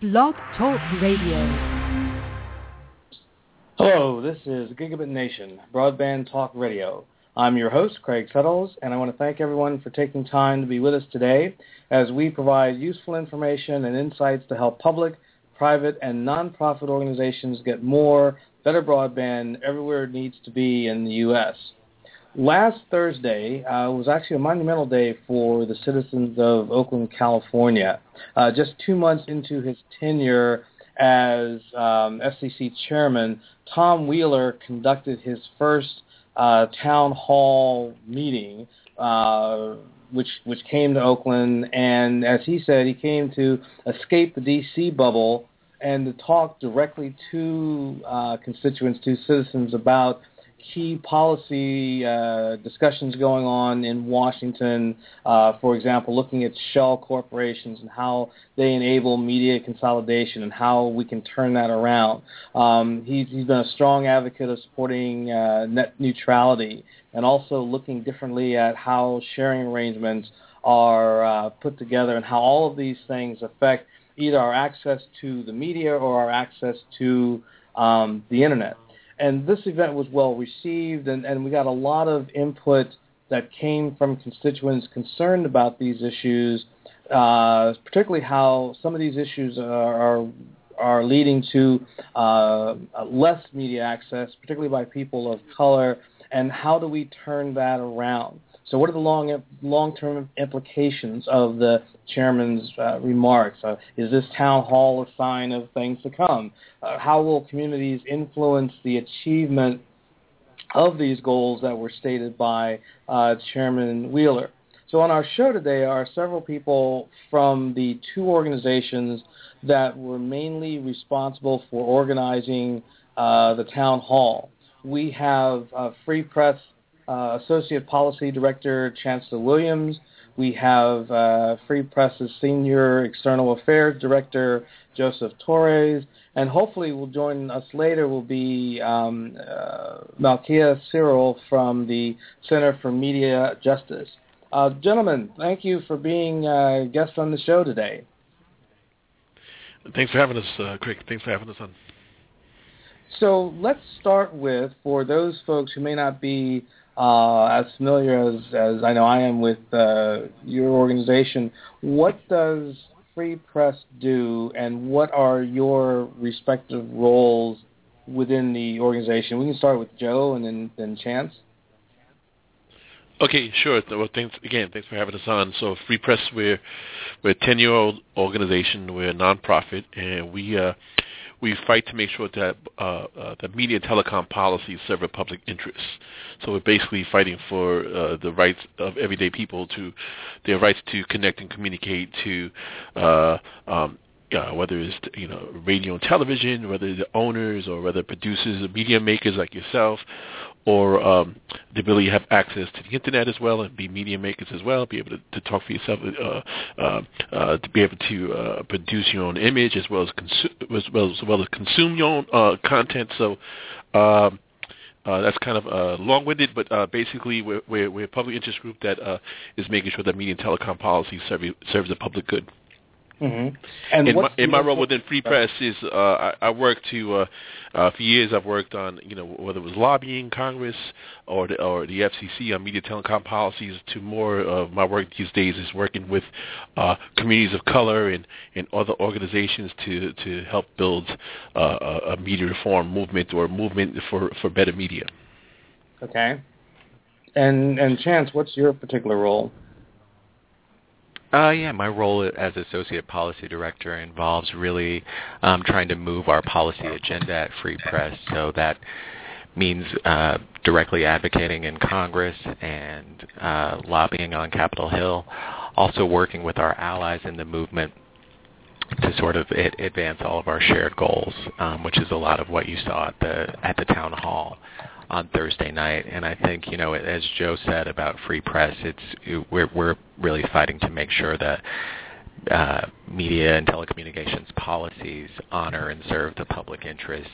Blog Talk Radio. Hello, this is Gigabit Nation, Broadband Talk Radio. I'm your host, Craig Settles, and I want to thank everyone for taking time to be with us today as we provide useful information and insights to help public, private, and nonprofit organizations get more, better broadband everywhere it needs to be in the U.S. Last Thursday uh, was actually a monumental day for the citizens of Oakland, California. Uh, just two months into his tenure as um, FCC chairman, Tom Wheeler conducted his first uh, town hall meeting, uh, which which came to Oakland, and as he said, he came to escape the D.C. bubble and to talk directly to uh, constituents, to citizens about key policy uh, discussions going on in Washington, uh, for example, looking at shell corporations and how they enable media consolidation and how we can turn that around. Um, he's, he's been a strong advocate of supporting uh, net neutrality and also looking differently at how sharing arrangements are uh, put together and how all of these things affect either our access to the media or our access to um, the internet and this event was well received, and, and we got a lot of input that came from constituents concerned about these issues, uh, particularly how some of these issues are, are are leading to uh, less media access, particularly by people of color, and how do we turn that around? So what are the long long-term implications of the chairman's uh, remarks? Uh, is this town hall a sign of things to come? Uh, how will communities influence the achievement of these goals that were stated by uh, Chairman Wheeler? So on our show today are several people from the two organizations that were mainly responsible for organizing uh, the town hall. We have uh, Free Press uh, Associate Policy Director Chancellar Williams. We have uh, Free Press's Senior External Affairs Director Joseph Torres, and hopefully will join us later will be um, uh, Malkia Cyril from the Center for Media Justice. Uh, gentlemen, thank you for being uh, guests on the show today. Thanks for having us, uh, Craig. Thanks for having us on. So let's start with, for those folks who may not be uh, as familiar as, as I know I am with uh, your organization, what does Free Press do, and what are your respective roles within the organization? We can start with Joe and then, then Chance. Okay, sure. Well, thanks again. Thanks for having us on. So, Free Press, we're we're a ten-year-old organization. We're a nonprofit, and we uh, we fight to make sure that uh, uh, the media and telecom policies serve a public interest. So we're basically fighting for uh, the rights of everyday people to their rights to connect and communicate to uh, um, uh, whether it's you know radio and television, whether the owners or whether producers or media makers like yourself, or um, the ability to have access to the internet as well and be media makers as well, be able to, to talk for yourself, uh, uh, uh, to be able to uh, produce your own image as well as, as well as, as well as consume your own uh, content. So. Um, uh, that's kind of long-winded, but basically we're, we're, we're, a public interest group that is making sure that media and telecom policy serve, serves the public good. Mm-hmm. And in my, in my role within Free Press is uh, I, I work to uh, uh, for years I've worked on you know whether it was lobbying Congress or the, or the FCC on media telecom policies. To more of my work these days is working with uh, communities of color and, and other organizations to to help build uh, a media reform movement or movement for for better media. Okay. And and Chance, what's your particular role? Uh, yeah, my role as associate policy director involves really um, trying to move our policy agenda at Free Press. So that means uh, directly advocating in Congress and uh, lobbying on Capitol Hill, also working with our allies in the movement to sort of advance all of our shared goals, um, which is a lot of what you saw at the at the town hall on Thursday night. And I think, you know, as Joe said about free press, it's we're we're really fighting to make sure that uh, media and telecommunications policies honor and serve the public interest,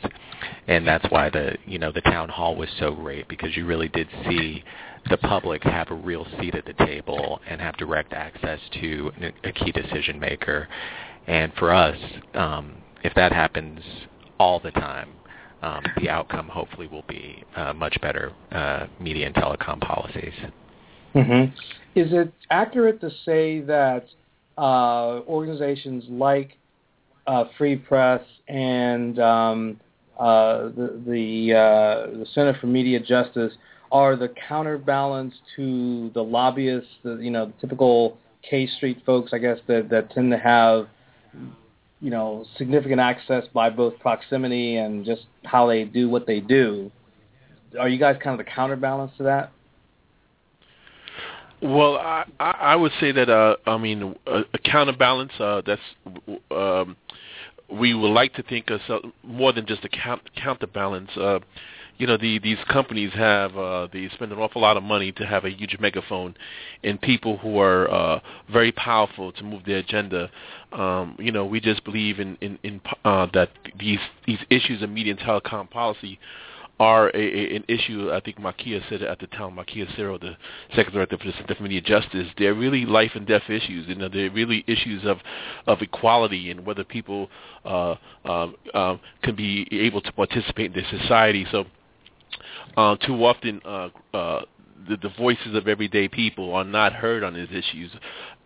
and that's why the you know the town hall was so great because you really did see the public have a real seat at the table and have direct access to a key decision maker And for us, um, if that happens all the time, um, the outcome hopefully will be uh, much better uh, media and telecom policies. Mm-hmm. Is it accurate to say that uh, organizations like uh, Free Press and um, uh, the the, uh, the Center for Media Justice are the counterbalance to the lobbyists, the, you know, the typical K Street folks, I guess, that, that tend to have, you know, significant access by both proximity and just how they do what they do. Are you guys kind of the counterbalance to that? Well, I I would say that uh, I mean a, a counterbalance. Uh, that's um, we would like to think of more than just a count, counterbalance. Uh, you know, the, these companies have uh, they spend an awful lot of money to have a huge megaphone, and people who are uh, very powerful to move their agenda. Um, you know, we just believe in in, in uh, that these these issues of media and telecom policy are a, a, an issue. I think Malkia said it at the time. Malkia Cyril, the Secretary for the Center for Media Justice, they're really life and death issues. You know, they're really issues of of equality and whether people uh, um, can be able to participate in their society. So, uh, too often, uh, uh, the, the voices of everyday people are not heard on these issues,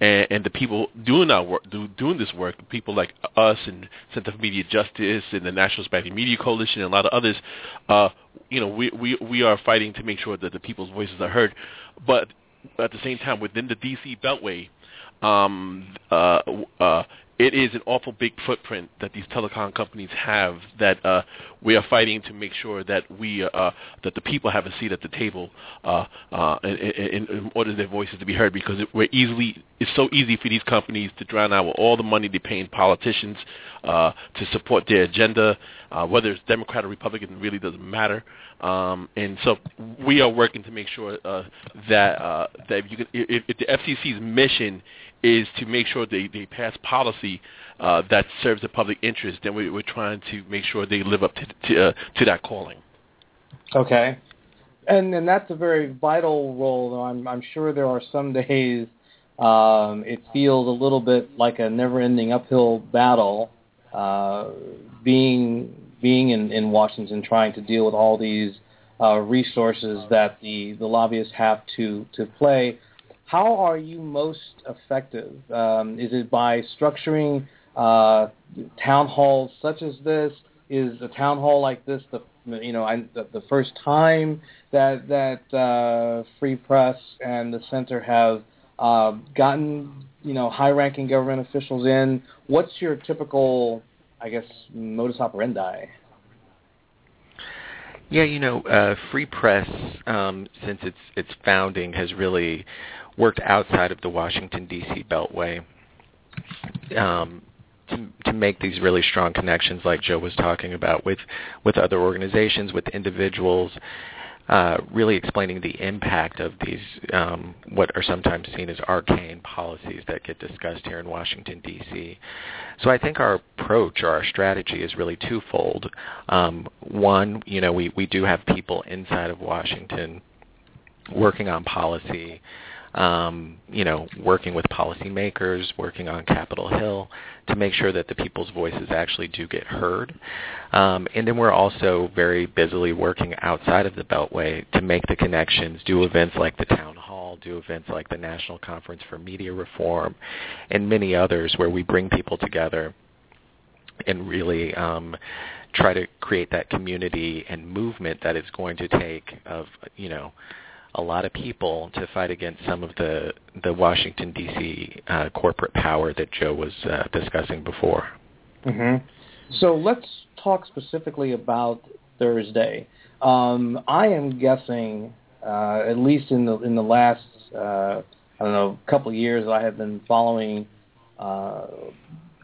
and, and the people doing our work, do, doing this work, people like us and Center for Media Justice and the National Hispanic Media Coalition and a lot of others, uh, you know, we we we are fighting to make sure that the people's voices are heard, but at the same time, within the D.C. Beltway, um, uh, uh, it is an awful big footprint that these telecom companies have that uh, we are fighting to make sure that we uh, that the people have a seat at the table uh, uh, in, in, in order their voices to be heard because it, we're easily it's so easy for these companies to drown out all the money they're paying politicians uh, to support their agenda uh, whether it's Democrat or Republican really doesn't matter. Um, and so we are working to make sure uh, that uh, that if, can, if, if the FCC's mission is to make sure they, they pass policy uh, that serves the public interest, then we, we're trying to make sure they live up to to, uh, to that calling. Okay, and and that's a very vital role. Though I'm I'm sure there are some days um, it feels a little bit like a never-ending uphill battle, uh, being being in, in Washington trying to deal with all these uh, resources that the, the lobbyists have to, to play. How are you most effective? Um, is it by structuring uh, town halls such as this? Is a town hall like this the you know I, the, the first time that that uh, Free Press and the center have uh, gotten you know high-ranking government officials in? What's your typical I guess modus operandi? Yeah, you know, uh, Free Press, um, since its its founding, has really worked outside of the Washington D.C. Beltway um, to to make these really strong connections, like Joe was talking about, with with other organizations, with individuals, uh, really explaining the impact of these um, what are sometimes seen as arcane policies that get discussed here in Washington D.C. So I think our approach or our strategy is really twofold. Um, one, you know, we we do have people inside of Washington working on policy um, you know, working with policymakers, working on Capitol Hill to make sure that the people's voices actually do get heard. Um, and then we're also very busily working outside of the Beltway to make the connections, do events like the Town Hall, do events like the National Conference for Media Reform, and many others where we bring people together and really um, try to create that community and movement that it's going to take of, you know, a lot of people to fight against some of the the Washington D.C. Uh, corporate power that Joe was uh, discussing before. Mm-hmm. So let's talk specifically about Thursday. Um, I am guessing, uh, at least in the in the last uh, I don't know couple of years, I have been following uh,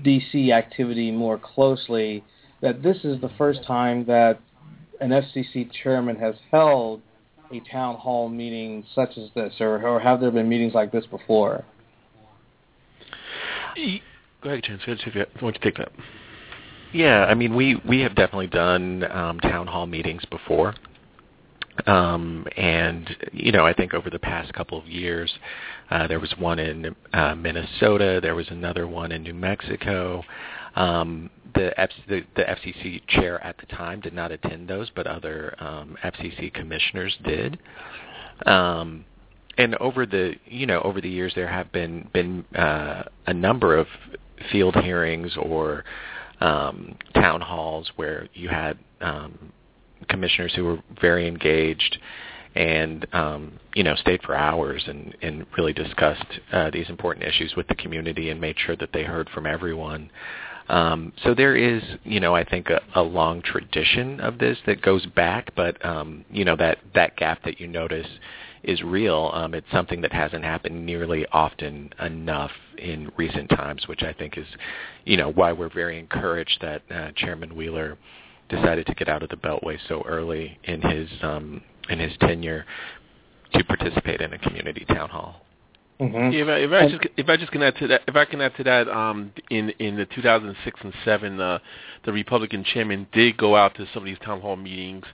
D.C. activity more closely. That this is the first time that an FCC chairman has held a town hall meeting such as this, or, or have there been meetings like this before? Go ahead, Chance. Why don't you take that? Yeah, I mean, we we have definitely done um, town hall meetings before. Um, and you know, I think over the past couple of years, uh, there was one in uh, Minnesota, there was another one in New Mexico. Um, the, the, the FCC chair at the time did not attend those, but other um, FCC commissioners did. Um, and over the you know over the years, there have been been uh, a number of field hearings or um, town halls where you had um, commissioners who were very engaged and um, you know stayed for hours and, and really discussed uh, these important issues with the community and made sure that they heard from everyone. Um, so there is, you know, I think a, a long tradition of this that goes back, but um, you know that that gap that you notice is real. Um, it's something that hasn't happened nearly often enough in recent times, which I think is, you know, why we're very encouraged that uh, Chairman Wheeler decided to get out of the Beltway so early in his um, in his tenure to participate in a community town hall. Mm-hmm. Yeah, if, I, if I just if I just can add to that, if I can add to that, um, in in the 2006 and seven, uh, the Republican chairman did go out to some of these town hall meetings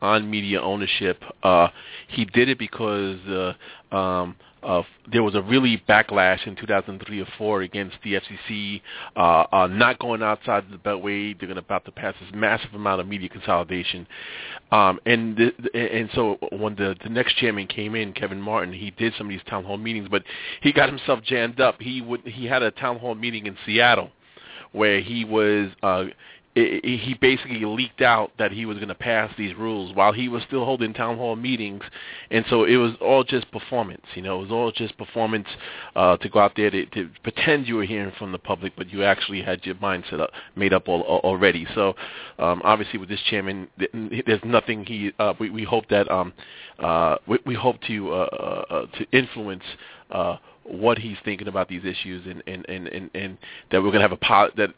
on media ownership. Uh, he did it because uh, um, uh, there was a really backlash in 2003 or four against the FCC uh, uh, not going outside the Beltway. They're going about to pass this massive amount of media consolidation, um, and the, and so when the the next chairman came in, Kevin Martin, he did some of these town hall meetings, but he got himself jammed up. He would he had a town hall meeting in Seattle where he was uh, it, it, he basically leaked out that he was going to pass these rules while he was still holding town hall meetings, and so it was all just performance. You know, it was all just performance uh, to go out there to, to pretend you were hearing from the public, but you actually had your mindset up, made up all, all, already. So, um, obviously, with this chairman, there's nothing he. Uh, we, we hope that um, uh, we, we hope to uh, uh, uh to influence. Uh, what he's thinking about these issues and and and and, and that we're going to have a po- that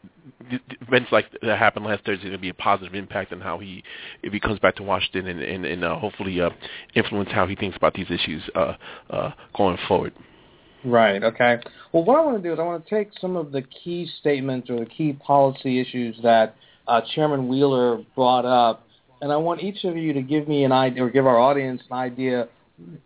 events like that happened last Thursday going to be a positive impact on how he if he comes back to Washington and and, and uh, hopefully uh, influence how he thinks about these issues uh, uh, going forward. Right. Okay. Well, what I want to do is I want to take some of the key statements or the key policy issues that uh, Chairman Wheeler brought up, and I want each of you to give me an idea or give our audience an idea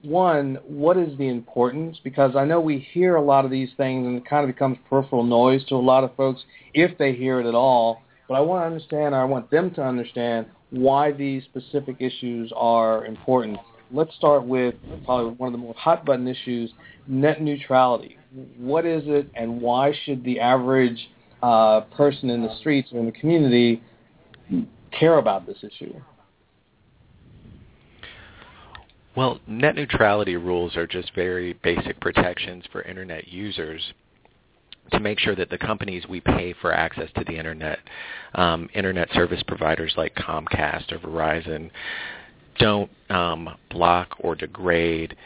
one, what is the importance? Because I know we hear a lot of these things and it kind of becomes peripheral noise to a lot of folks if they hear it at all. But I want to understand, I want them to understand why these specific issues are important. Let's start with probably one of the more hot button issues, net neutrality. What is it and why should the average uh, person in the streets or in the community care about this issue? Well, net neutrality rules are just very basic protections for Internet users to make sure that the companies we pay for access to the Internet, um, Internet service providers like Comcast or Verizon, don't um, block or degrade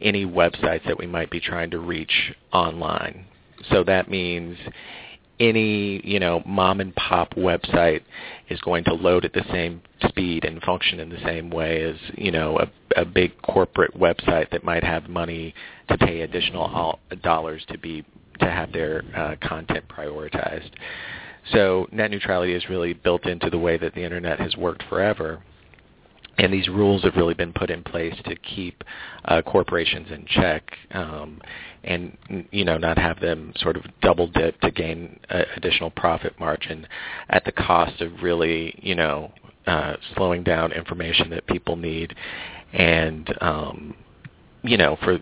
any websites that we might be trying to reach online. So that means any you know mom and pop website is going to load at the same speed and function in the same way as you know a, a big corporate website that might have money to pay additional dollars to be to have their uh, content prioritized. So net neutrality is really built into the way that the internet has worked forever and these rules have really been put in place to keep uh, corporations in check um, and you know not have them sort of double dip to gain uh, additional profit margin at the cost of really you know uh, slowing down information that people need. And um, you know for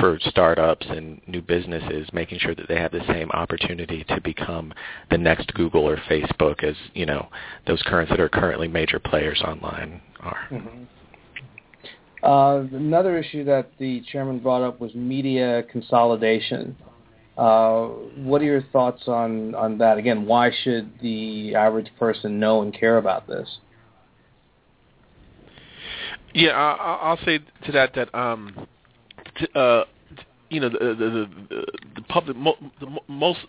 for startups and new businesses, making sure that they have the same opportunity to become the next Google or Facebook as you know those currents that are currently major players online are. Mm-hmm. Uh, another issue that the chairman brought up was media consolidation. Uh, what are your thoughts on, on that? Again, why should the average person know and care about this? Yeah, I, will say to that that um, to, uh, you know the the the, the public mo, the most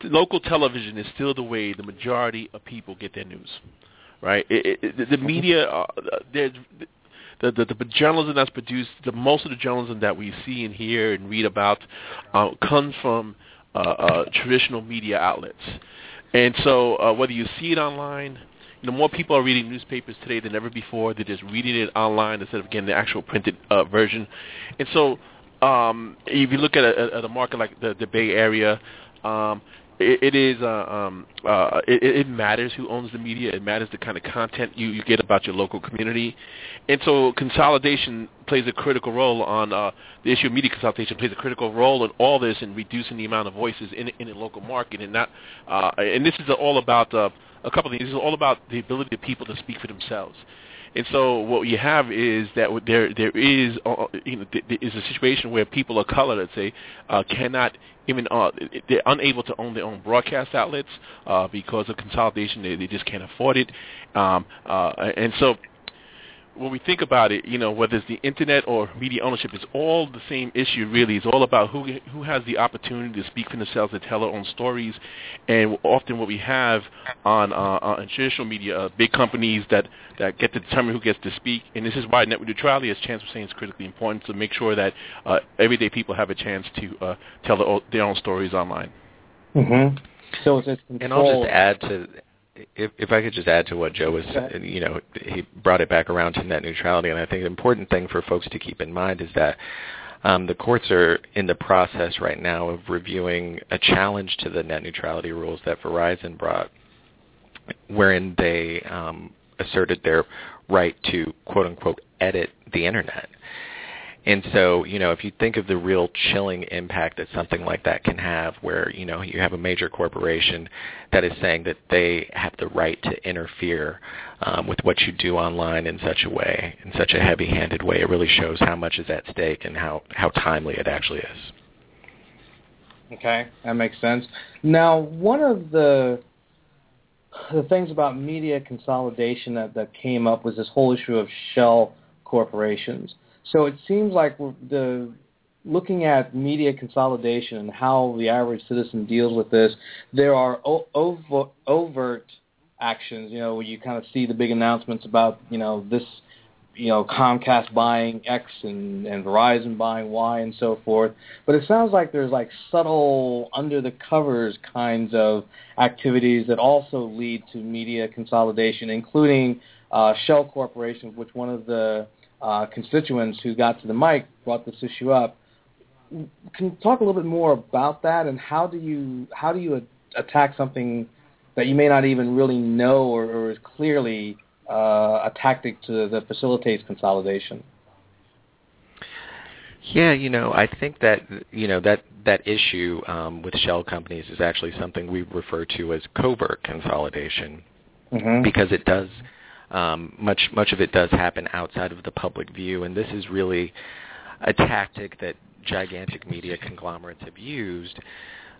the local television is still the way the majority of people get their news right? It, it, the, the media, uh, there's the, the the journalism that's produced, the most of the journalism that we see and hear and read about uh, comes from uh, uh, traditional media outlets, and so uh, whether you see it online, know, more people are reading newspapers today than ever before. They're just reading it online instead of getting the actual printed uh, version. And so, um, if you look at a, a market like the, the Bay Area, um, it, it is uh, um, uh, it, it matters who owns the media. It matters the kind of content you, you get about your local community, and so consolidation plays a critical role on uh, the issue of media consolidation plays a critical role in all this in reducing the amount of voices in in a local market, and not uh, and this is all about uh, a couple of things. Is all about the ability of people to speak for themselves. And so what you have is that there there is uh, you know there is a situation where people of color, let's say, uh, cannot even uh, they're unable to own their own broadcast outlets uh, because of consolidation. They, they just can't afford it, um, uh, and so when we think about it, you know, whether it's the internet or media ownership, it's all the same issue. Really, it's all about who who has the opportunity to speak for themselves, to tell their own stories, and often what we have on uh, on traditional media, uh, big companies that that get to determine who gets to speak, and this is why network neutrality, as Chance was saying, is critically important to make sure that uh, everyday people have a chance to uh, tell their, their own stories online. Mm-hmm. So it's, it's and I'll just add to if if I could just add to what Joe was, you know, he brought it back around to net neutrality, and I think the important thing for folks to keep in mind is that um, the courts are in the process right now of reviewing a challenge to the net neutrality rules that Verizon brought, wherein they um, asserted their right to quote unquote edit the internet. And so, you know, if you think of the real chilling impact that something like that can have where, you know, you have a major corporation that is saying that they have the right to interfere um, with what you do online in such a way, in such a heavy-handed way, it really shows how much is at stake and how, how timely it actually is. Okay, that makes sense. Now, one of the the things about media consolidation that, that came up was this whole issue of shell corporations. So it seems like the looking at media consolidation and how the average citizen deals with this, there are over, overt actions. You know, where you kind of see the big announcements about you know this, you know Comcast buying X and, and Verizon buying Y and so forth. But it sounds like there's like subtle under the covers kinds of activities that also lead to media consolidation, including uh, shell corporations, which one of the uh, constituents who got to the mic brought this issue up. Can you talk a little bit more about that, and how do you how do you attack something that you may not even really know or, or is clearly uh, a tactic to that facilitates consolidation? Yeah, you know, I think that you know that that issue um, with shell companies is actually something we refer to as covert consolidation mm-hmm. because it does um, much much of it does happen outside of the public view, and this is really a tactic that gigantic media conglomerates have used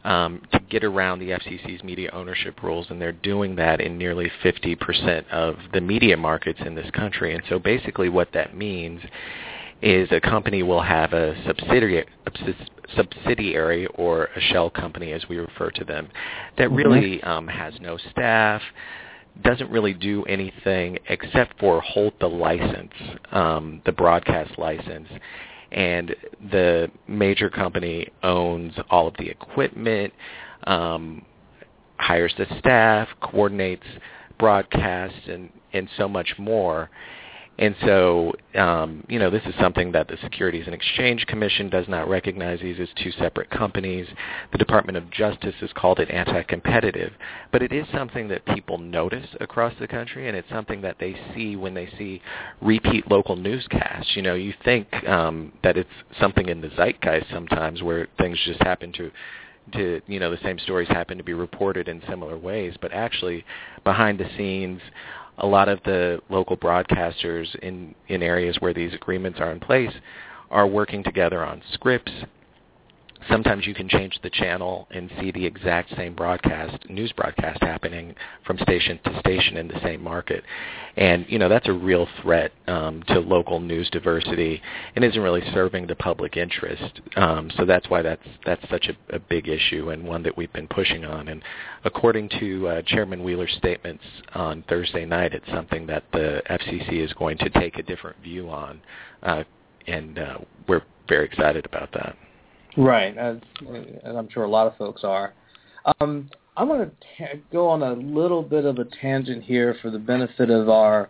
um, to get around the FCC's media ownership rules, and they're doing that in nearly 50% of the media markets in this country. And so basically what that means is a company will have a subsidiary, subsidiary or a shell company, as we refer to them, that mm-hmm. really um, has no staff, doesn't really do anything except for hold the license, um, the broadcast license. And the major company owns all of the equipment, um, hires the staff, coordinates broadcasts, and, and so much more. And so, um, you know, this is something that the Securities and Exchange Commission does not recognize these as two separate companies. The Department of Justice has called it anti-competitive. But it is something that people notice across the country, and it's something that they see when they see repeat local newscasts. You know, you think um, that it's something in the zeitgeist sometimes where things just happen to to you know the same stories happen to be reported in similar ways but actually behind the scenes a lot of the local broadcasters in, in areas where these agreements are in place are working together on scripts. Sometimes you can change the channel and see the exact same broadcast, news broadcast happening from station to station in the same market. And, you know, that's a real threat um, to local news diversity and isn't really serving the public interest. Um, so that's why that's, that's such a, a big issue and one that we've been pushing on. And according to uh, Chairman Wheeler's statements on Thursday night, it's something that the FCC is going to take a different view on, uh, and uh, we're very excited about that. Right, as, as I'm sure a lot of folks are. Um, I'm going to go on a little bit of a tangent here for the benefit of our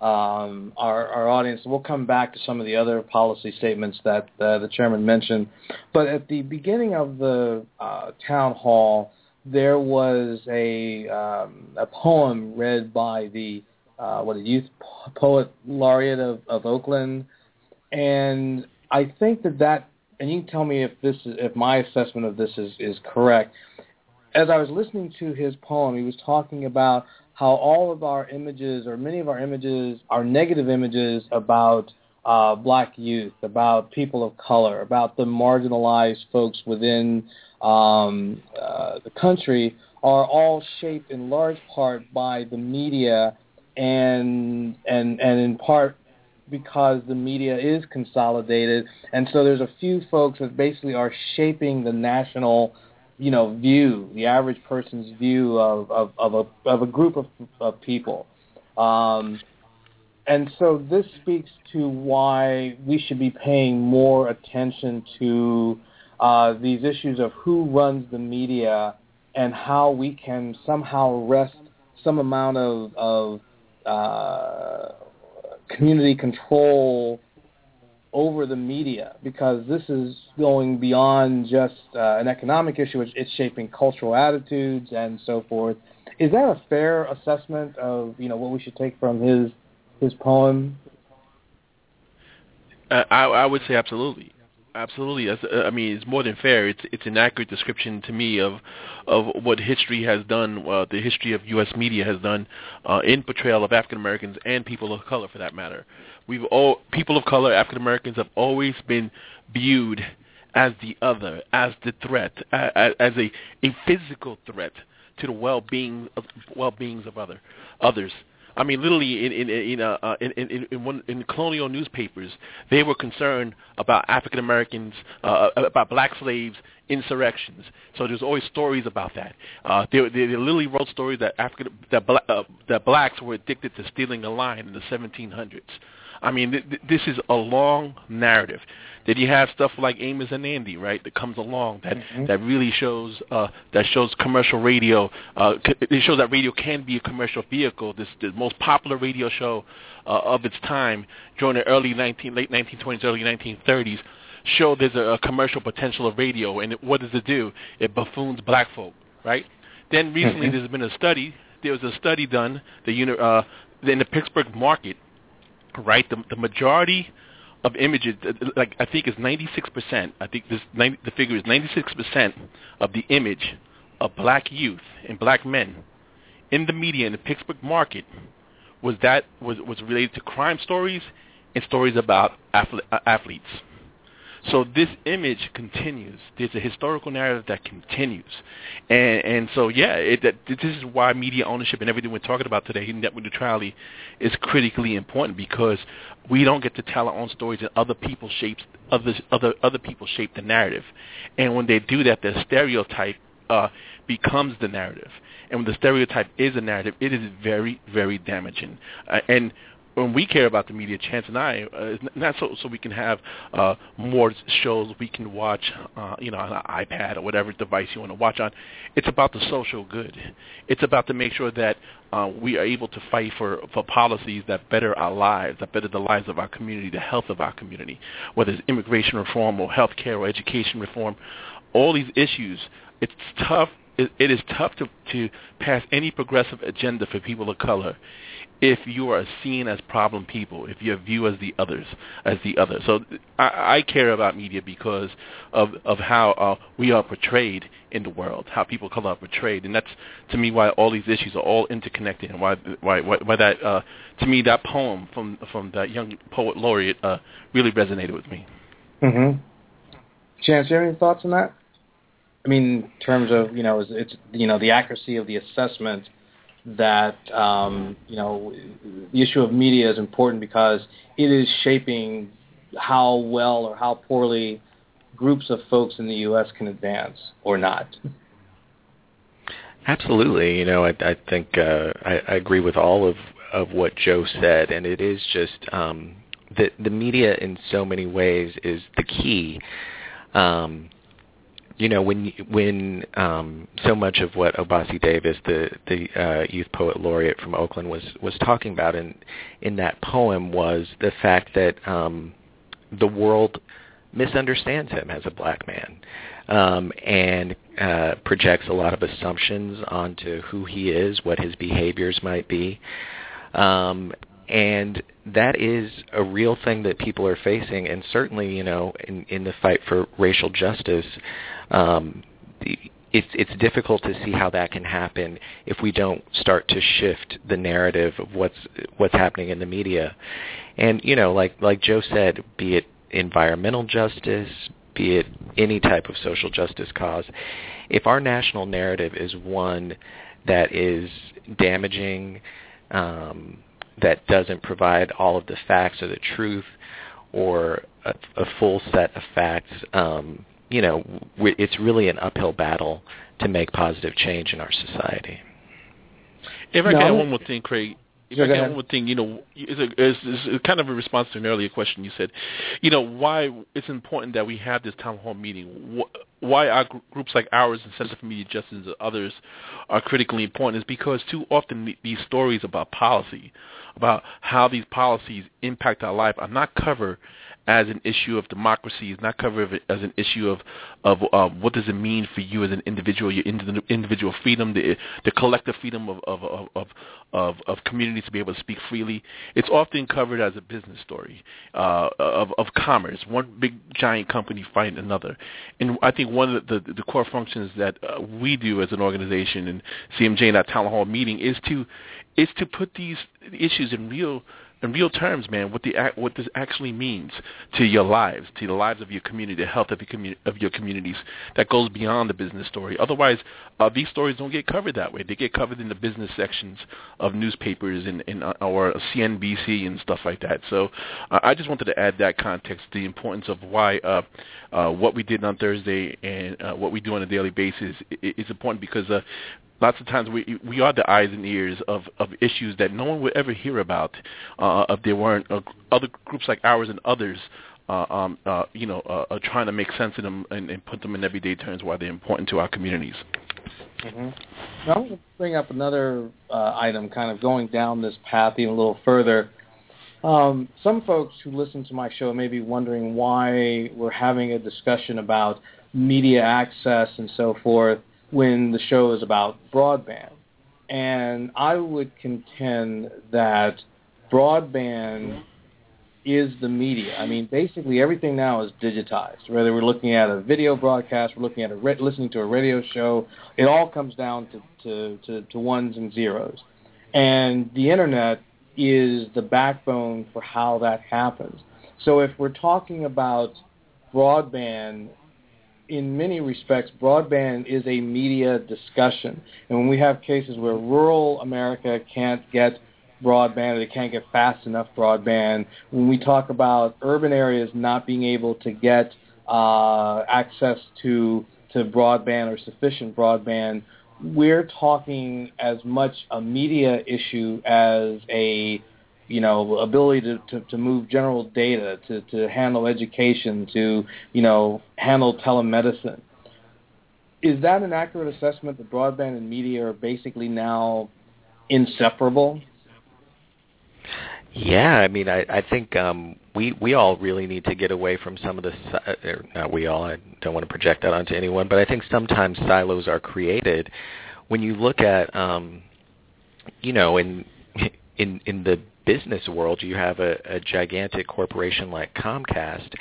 um, our, our audience. We'll come back to some of the other policy statements that uh, the chairman mentioned. But at the beginning of the uh, town hall, there was a um, a poem read by the uh, what a youth poet laureate of, of Oakland, and I think that that and you can tell me if this is, if my assessment of this is is correct. As I was listening to his poem, he was talking about how all of our images or many of our images are negative images about uh, black youth, about people of color, about the marginalized folks within um, uh, the country are all shaped in large part by the media and and and in part because the media is consolidated. And so there's a few folks that basically are shaping the national you know view the average person's view of of, of a of a group of of people. Um, and so this speaks to why we should be paying more attention to uh, these issues of who runs the media and how we can somehow wrest some amount of, of uh, community control over the media because this is going beyond just uh, an economic issue. It's, it's shaping cultural attitudes and so forth. Is that a fair assessment of you know what we should take from his his poem? Uh, I, I would say absolutely. Absolutely. Uh, I mean, it's more than fair. It's it's an accurate description to me of of what history has done, uh, the history of U.S. media has done uh, in portrayal of African Americans and people of color, for that matter. We've all people of color, African Americans, have always been viewed as the other, as the threat, as, as a a physical threat to the well-being of well-beings of other others. I mean, literally in in in, uh, uh, in, in, in, one, in colonial newspapers, they were concerned about African Americans, uh, uh, about black slaves, insurrections. So there's always stories about that. Uh, they, they, they literally wrote stories that African that bla- uh, that blacks were addicted to stealing a line in the 1700s. I mean, th- th- this is a long narrative. Then you have stuff like Amos and Andy, right, that comes along that mm-hmm. that really shows uh, that shows commercial radio. Uh, it shows that radio can be a commercial vehicle. This the most popular radio show uh, of its time during the early 19 late 1920s, early 1930s Show there's a, a commercial potential of radio, and it, what does it do? It buffoons black folk, right? Then recently mm-hmm. there's been a study. There was a study done the uni- uh, in the Pittsburgh market, right? The, the majority of images, like I think it's 96%. I think this 90, the figure is 96% of the image of black youth and black men in the media in the Pittsburgh market was that was was related to crime stories and stories about uh, athletes. So this image continues. There's a historical narrative that continues, and and so yeah, it, that, this is why media ownership and everything we're talking about today, network neutrality, is critically important because we don't get to tell our own stories, and other people shapes other other other people shape the narrative, and when they do that, the stereotype uh, becomes the narrative, and when the stereotype is a narrative, it is very very damaging, uh, and when we care about the media, Chance and I, uh, not so so we can have uh, more shows we can watch, uh, you know, on an iPad or whatever device you want to watch on. It's about the social good. It's about to make sure that uh, we are able to fight for for policies that better our lives, that better the lives of our community, the health of our community, whether it's immigration reform or health care or education reform. All these issues, it's tough. It, it is tough to to pass any progressive agenda for people of color if you are seen as problem people, if you're viewed as the others, as the other. So I, I care about media because of of how uh, we are portrayed in the world, how people color are portrayed, and that's to me why all these issues are all interconnected, and why why why, why that uh, to me that poem from from that young poet laureate uh, really resonated with me. Mm-hmm. Chance, do you have any thoughts on that? I mean, in terms of you know, it's, it's you know the accuracy of the assessment that um, you know the issue of media is important because it is shaping how well or how poorly groups of folks in the U.S. can advance or not. Absolutely, you know, I, I think uh, I, I agree with all of of what Joe said, and it is just um, the the media in so many ways is the key. Um, you know when when um, so much of what Obasi Davis, the the uh, youth poet laureate from Oakland, was was talking about in in that poem was the fact that um, the world misunderstands him as a black man um, and uh, projects a lot of assumptions onto who he is, what his behaviors might be. Um, and that is a real thing that people are facing. And certainly you know in in the fight for racial justice um the, it's it's difficult to see how that can happen if we don't start to shift the narrative of what's what's happening in the media. And you know like like Joe said be it environmental justice be it any type of social justice cause if our national narrative is one that is damaging um that doesn't provide all of the facts or the truth or a, a full set of facts, um, you know, it's really an uphill battle to make positive change in our society. If I no. can add one more thing, Craig, if I can one more thing, you know, it's, a, it's, it's kind of a response to an earlier question you said, you know, why it's important that we have this town hall meeting. Why our groups like ours and Center for Media Justice and others are critically important is because too often these stories about policy, about how these policies impact our life I'm not covered as an issue of democracy, is not covered as an issue of of um, what does it mean for you as an individual, your individual freedom, the the collective freedom of of of of, of communities to be able to speak freely. It's often covered as a business story uh, of of commerce, one big giant company fighting another. And I think one of the the, the core functions that uh, we do as an organization and CMJ in that town hall meeting is to is to put these issues in real in real terms, man, what the what this actually means to your lives, to the lives of your community, the health of your, commu- of your communities. That goes beyond the business story. Otherwise, uh, these stories don't get covered that way. They get covered in the business sections of newspapers and, and uh, or CNBC and stuff like that. So, uh, I just wanted to add that context, the importance of why uh, uh, what we did on Thursday and uh, what we do on a daily basis is important because uh, lots of times we we are the eyes and ears of of issues that no one would ever hear about uh, if there weren't uh, other groups like ours and others. Uh, um, uh, you know, uh, uh, trying to make sense of them and, and put them in everyday terms why they're important to our communities. Mm-hmm. Now, I want to bring up another uh, item, kind of going down this path even a little further. Um, some folks who listen to my show may be wondering why we're having a discussion about media access and so forth when the show is about broadband. And I would contend that broadband is the media. I mean, basically everything now is digitized. Whether we're looking at a video broadcast, we're looking at a re- listening to a radio show, it all comes down to, to, to, to ones and zeros. And the internet is the backbone for how that happens. So if we're talking about broadband in many respects, broadband is a media discussion. And when we have cases where rural America can't get broadband or they can't get fast enough broadband, when we talk about urban areas not being able to get uh, access to to broadband or sufficient broadband, we're talking as much a media issue as a you know, ability to, to, to move general data, to, to handle education, to, you know, handle telemedicine. Is that an accurate assessment that broadband and media are basically now inseparable? Yeah, I mean, I, I think um, we we all really need to get away from some of the. Not we all. I don't want to project that onto anyone, but I think sometimes silos are created when you look at, um, you know, in in in the business world, you have a, a gigantic corporation like Comcast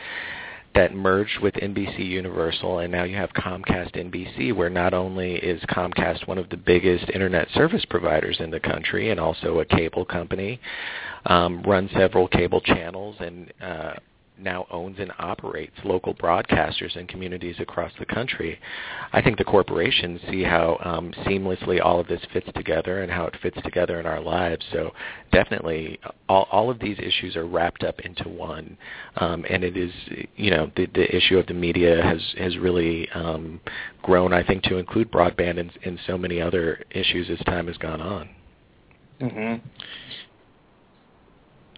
that merged with NBC Universal, and now you have Comcast NBC, where not only is Comcast one of the biggest internet service providers in the country and also a cable company, um, runs several cable channels and uh, now owns and operates local broadcasters in communities across the country. I think the corporations see how um, seamlessly all of this fits together and how it fits together in our lives. So definitely, all, all of these issues are wrapped up into one, um, and it is, you know, the, the issue of the media has has really um, grown. I think to include broadband and, and so many other issues as time has gone on. Mm-hmm.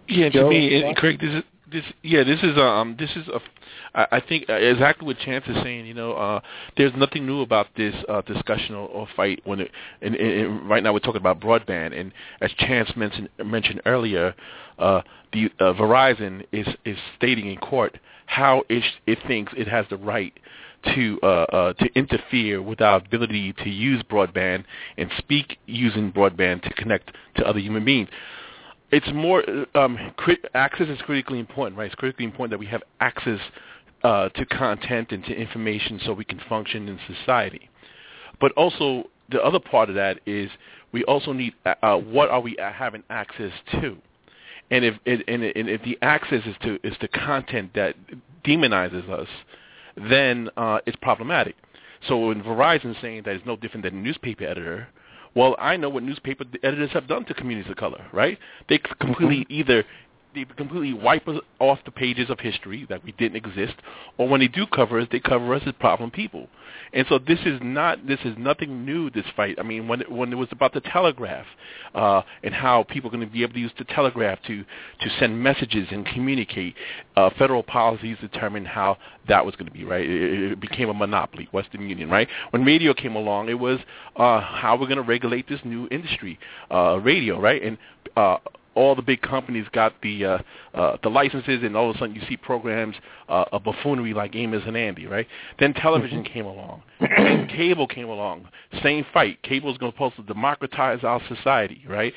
Yeah, to me, Craig, this is This yeah, this is um this is a I, I think uh, exactly what Chance is saying. You know, uh, there's nothing new about this uh, discussion or, or fight when it and, and, and right now we're talking about broadband and as Chance mentioned mentioned earlier, uh, the uh, Verizon is is stating in court how it it thinks it has the right to uh, uh, to interfere with our ability to use broadband and speak using broadband to connect to other human beings. It's more um, crit- access is critically important, right? It's critically important that we have access uh, to content and to information so we can function in society. But also the other part of that is we also need uh, uh what are we having access to, and if and, and if the access is to is the content that demonizes us, then uh, it's problematic. So when Verizon saying that it's no different than a newspaper editor, well, I know what newspaper editors have done to communities of color, right? They completely mm-hmm. either they completely wipe us off the pages of history that we didn't exist, or when they do cover us, they cover us as problem people. And so this is not this is nothing new. This fight. I mean, when it, when it was about the telegraph uh, and how people are going to be able to use the telegraph to to send messages and communicate, uh, federal policies determined how that was going to be. Right. It, it became a monopoly. Western Union. Right. When radio came along, it was uh, how we're going to regulate this new industry, uh, radio. Right. And uh, all the big companies got the uh, uh, the licenses, and all of a sudden you see programs uh, of buffoonery like Amos and Andy, right? Then television mm-hmm. came along, and cable came along. Same fight. Cable is going to supposed to democratize our society, right?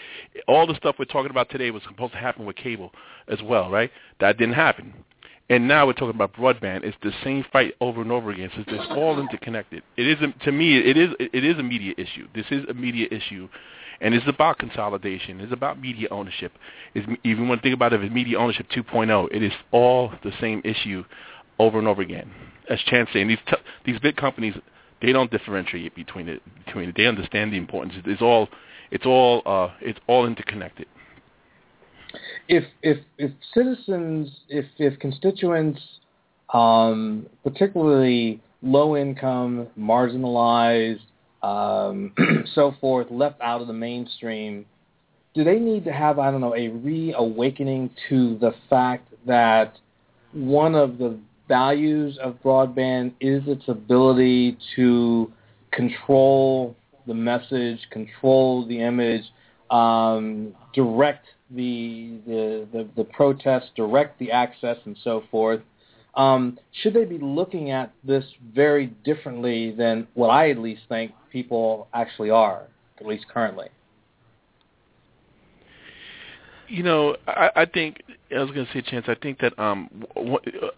All the stuff we're talking about today was supposed to happen with cable as well, right? That didn't happen. And now we're talking about broadband. It's the same fight over and over again. So it's all interconnected. It is to me. It is. It is a media issue. This is a media issue and it's about consolidation. It's about media ownership. It's, when you think about it as media ownership 2.0, it is all the same issue over and over again. As Chance saying, these t- these big companies they don't differentiate between it between it. They understand the importance. It's all it's all uh, it's all interconnected. If if if citizens if if constituents, um, particularly low income, marginalized, um, so forth, left out of the mainstream, do they need to have, I don't know, a reawakening to the fact that one of the values of broadband is its ability to control the message, control the image, um, direct the, the, the, the protest, direct the access, and so forth. Um, should they be looking at this very differently than what I at least think people actually are, at least currently? You know, I, I think I was going to say, Chance. I think that um,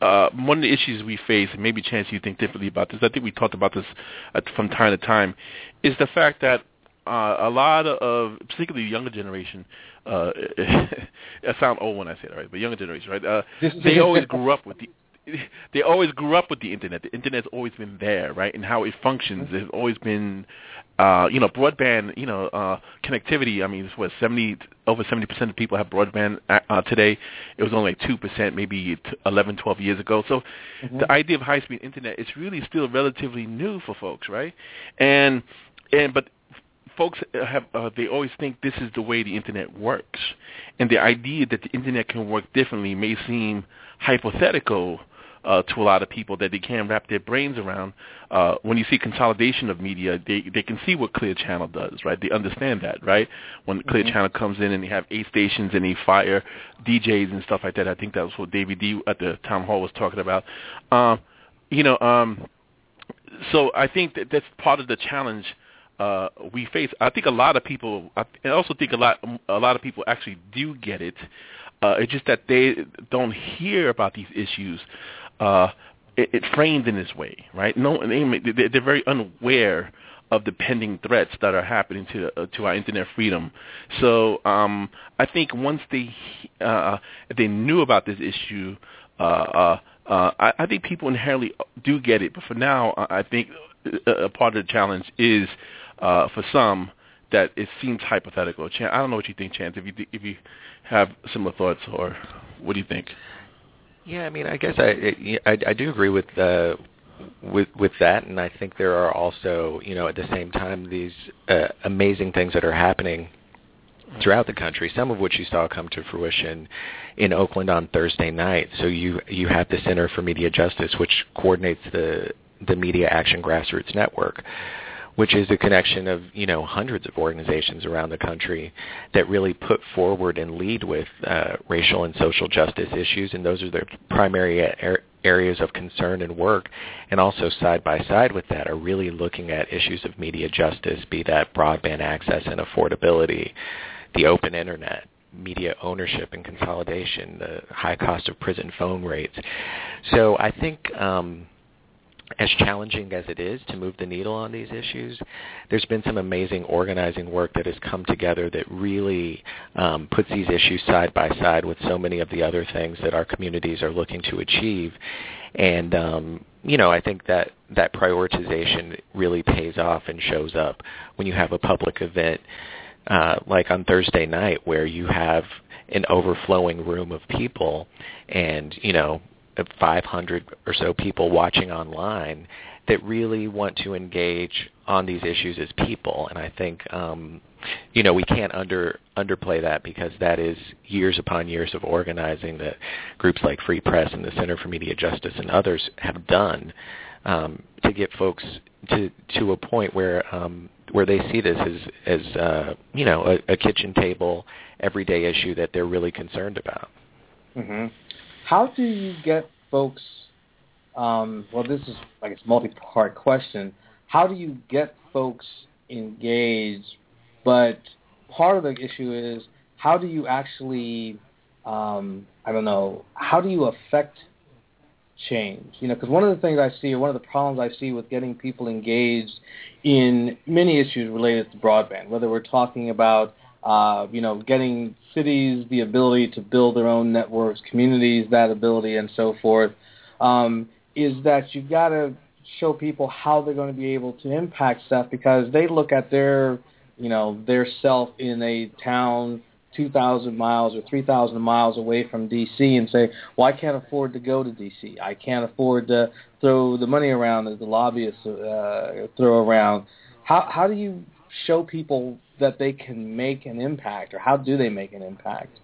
uh, one of the issues we face, and maybe Chance, you think differently about this. I think we talked about this at, from time to time, is the fact that uh, a lot of, particularly the younger generation, uh, I sound old when I say that, right? But younger generation, right? Uh, they always grew up with the they always grew up with the internet. The internet's always been there, right? And how it functions mm-hmm. has always been, uh, you know, broadband, you know, uh, connectivity. I mean, it's what seventy over seventy percent of people have broadband uh, uh today. It was only like two percent, maybe eleven, twelve years ago. So, mm-hmm. the idea of high-speed internet is really still relatively new for folks, right? And and but folks have uh, they always think this is the way the internet works, and the idea that the internet can work differently may seem hypothetical uh, to a lot of people that they can't wrap their brains around. Uh, when you see consolidation of media, they they can see what Clear Channel does, right? They understand that, right? When Clear mm-hmm. Channel comes in and they have eight stations and they fire DJs and stuff like that. I think that was what David D at the town hall was talking about. Um, you know, um, so I think that that's part of the challenge uh, we face. I think a lot of people, I also think a lot, a lot of people actually do get it. Uh, it's just that they don't hear about these issues uh, it, it framed in this way, right? No, they, they're very unaware of the pending threats that are happening to uh, to our internet freedom. So um, I think once they uh, they knew about this issue, uh, uh, uh, I, I think people inherently do get it. But for now, I think a part of the challenge is uh, for some that it seems hypothetical. I don't know what you think, Chance. If you if you have similar thoughts, or what do you think? Yeah, I mean, I guess I I, I do agree with uh, with with that, and I think there are also, you know, at the same time, these uh, amazing things that are happening throughout the country, some of which you saw come to fruition in Oakland on Thursday night. So you you have the Center for Media Justice, which coordinates the the Media Action Grassroots Network, which is a connection of you know hundreds of organizations around the country that really put forward and lead with uh, racial and social justice issues, and those are their primary areas of concern and work. And also side by side with that are really looking at issues of media justice, be that broadband access and affordability, the open internet, media ownership and consolidation, the high cost of prison phone rates. So I think um, as challenging as it is to move the needle on these issues, there's been some amazing organizing work that has come together that really um, puts these issues side by side with so many of the other things that our communities are looking to achieve. And um, you know, I think that that prioritization really pays off and shows up when you have a public event uh, like on Thursday night where you have an overflowing room of people and you know 500 or so people watching online that really want to engage on these issues as people and I think um you know we can't under underplay that because that is years upon years of organizing that groups like Free Press and the Center for Media Justice and others have done um, to get folks to to a point where um, where they see this as as uh, you know a, a kitchen table everyday issue that they're really concerned about. Mm-hmm. How do you get folks? Um, well, this is I guess multi-part question. How do you get folks engaged? But part of the issue is how do you actually um, I don't know how do you affect change? You know, because one of the things I see, or one of the problems I see with getting people engaged in many issues related to broadband, whether we're talking about uh, you know, getting cities the ability to build their own networks, communities that ability, and so forth, um, is that you've got to show people how they're going to be able to impact stuff because they look at their, you know, their self in a town 2,000 miles or 3,000 miles away from D.C. and say, well, I can't afford to go to D.C. I can't afford to throw the money around that the lobbyists uh, throw around. How, how do you show people that they can make an impact, or how do they make an impact?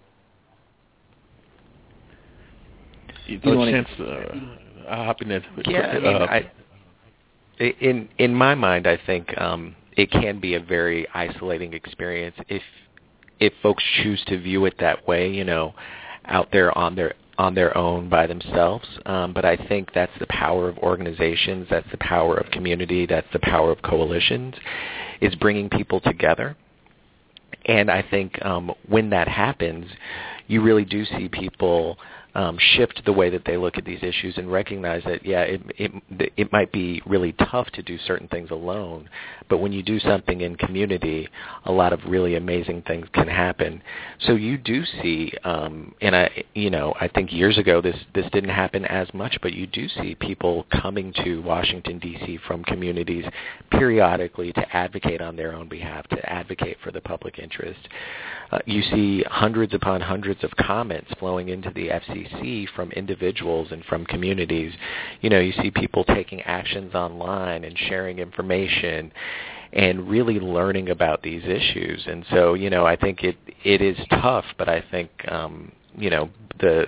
You know, chance, uh, happiness. Yeah, I mean, I, in in my mind, I think um, it can be a very isolating experience if if folks choose to view it that way, you know, out there on their on their own by themselves. Um, but I think that's the power of organizations. That's the power of community. That's the power of coalitions, is bringing people together. And I think um, when that happens, you really do see people um, shift the way that they look at these issues and recognize that yeah, it, it it might be really tough to do certain things alone, but when you do something in community, a lot of really amazing things can happen. So you do see, um, and I you know I think years ago this this didn't happen as much, but you do see people coming to Washington D.C. from communities periodically to advocate on their own behalf, to advocate for the public interest. Uh, you see hundreds upon hundreds of comments flowing into the FCC see from individuals and from communities. You know, you see people taking actions online and sharing information and really learning about these issues. And so, you know, I think it it is tough, but I think um, you know, the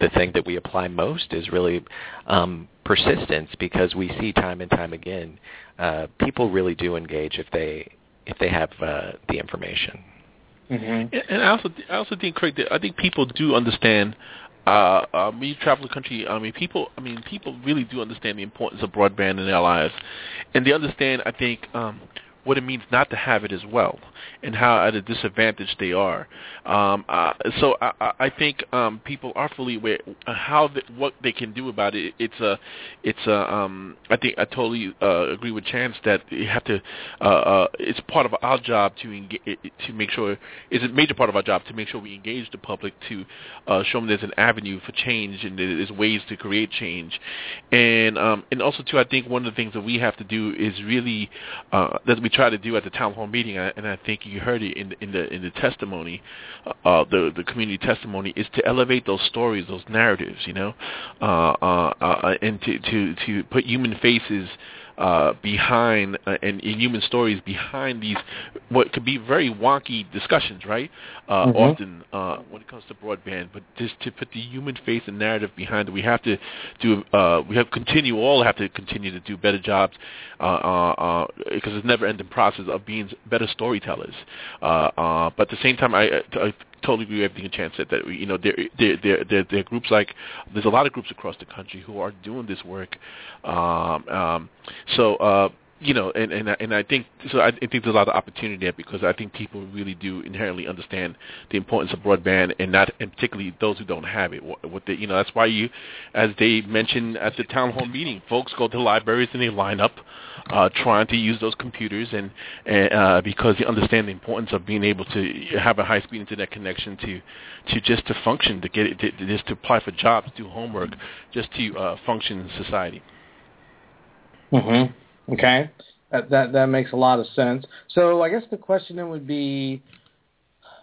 the thing that we apply most is really um, persistence because we see time and time again uh, people really do engage if they if they have uh, the information. Mm-hmm. And I also I also think Craig that I think people do understand uh, uh, when you travel the country, I mean, people, I mean, people really do understand the importance of broadband in their lives, and they understand, I think, um, what it means not to have it as well, and how at a disadvantage they are. Um, uh, so I, I think um, people are fully aware how the, what they can do about it. It's a, it's a. Um, I think I totally uh, agree with Chance that you have to. Uh, uh, it's part of our job to engage, to make sure. It's a major part of our job to make sure we engage the public to uh, show them there's an avenue for change and there's ways to create change, and um, and also too. I think one of the things that we have to do is really uh, that we try to do at the town hall meeting, and I think you heard it in the, in the in the testimony, uh, the the community testimony, is to elevate those stories, those narratives, you know, uh, uh, uh, and to to to put human faces uh, behind uh, and, and human stories behind these what could be very wonky discussions, right? Uh, mm-hmm. Often uh, when it comes to broadband, but just to put the human face and narrative behind it, we have to do. Uh, we have continue all have to continue to do better jobs uh, uh, uh, because it's a never-ending process of being better storytellers. Uh, uh, but at the same time, I, I totally agree with everything Chance said. That you know, there, there, there, there, there are groups like there's a lot of groups across the country who are doing this work. Um, um, so uh, you know, and and and I think so. I think there's a lot of opportunity there because I think people really do inherently understand the importance of broadband, and not and particularly those who don't have it. What, what you know, that's why you, as they mentioned at the town hall meeting, folks go to libraries and they line up, uh, trying to use those computers, and and uh, because they understand the importance of being able to have a high speed internet connection to to just to function, to get it, to, just to apply for jobs, do homework, just to uh, function in society. Mhm. Okay, that, that that makes a lot of sense. So I guess the question then would be,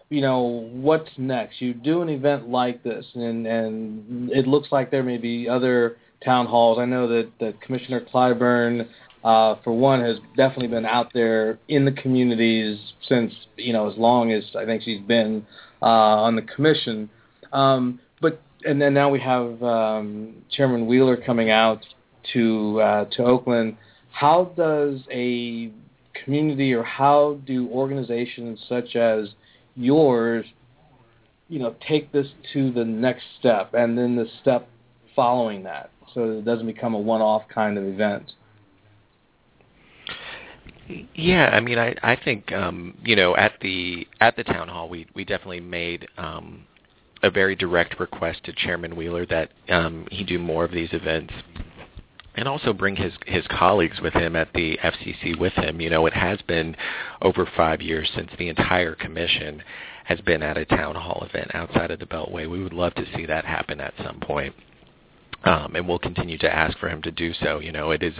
you know, what's next? You do an event like this, and and it looks like there may be other town halls. I know that that Commissioner Clyburn, uh, for one, has definitely been out there in the communities since you know as long as I think she's been uh, on the commission. Um, but and then now we have um, Chairman Wheeler coming out to uh, to Oakland how does a community or how do organizations such as yours you know take this to the next step and then the step following that so that it doesn't become a one-off kind of event? Yeah i mean i i think um you know at the at the town hall we we definitely made um a very direct request to chairman wheeler that um he do more of these events and also bring his his colleagues with him at the FCC with him. You know, it has been over five years since the entire commission has been at a town hall event outside of the Beltway. We would love to see that happen at some point. Um, and we'll continue to ask for him to do so. You know, it is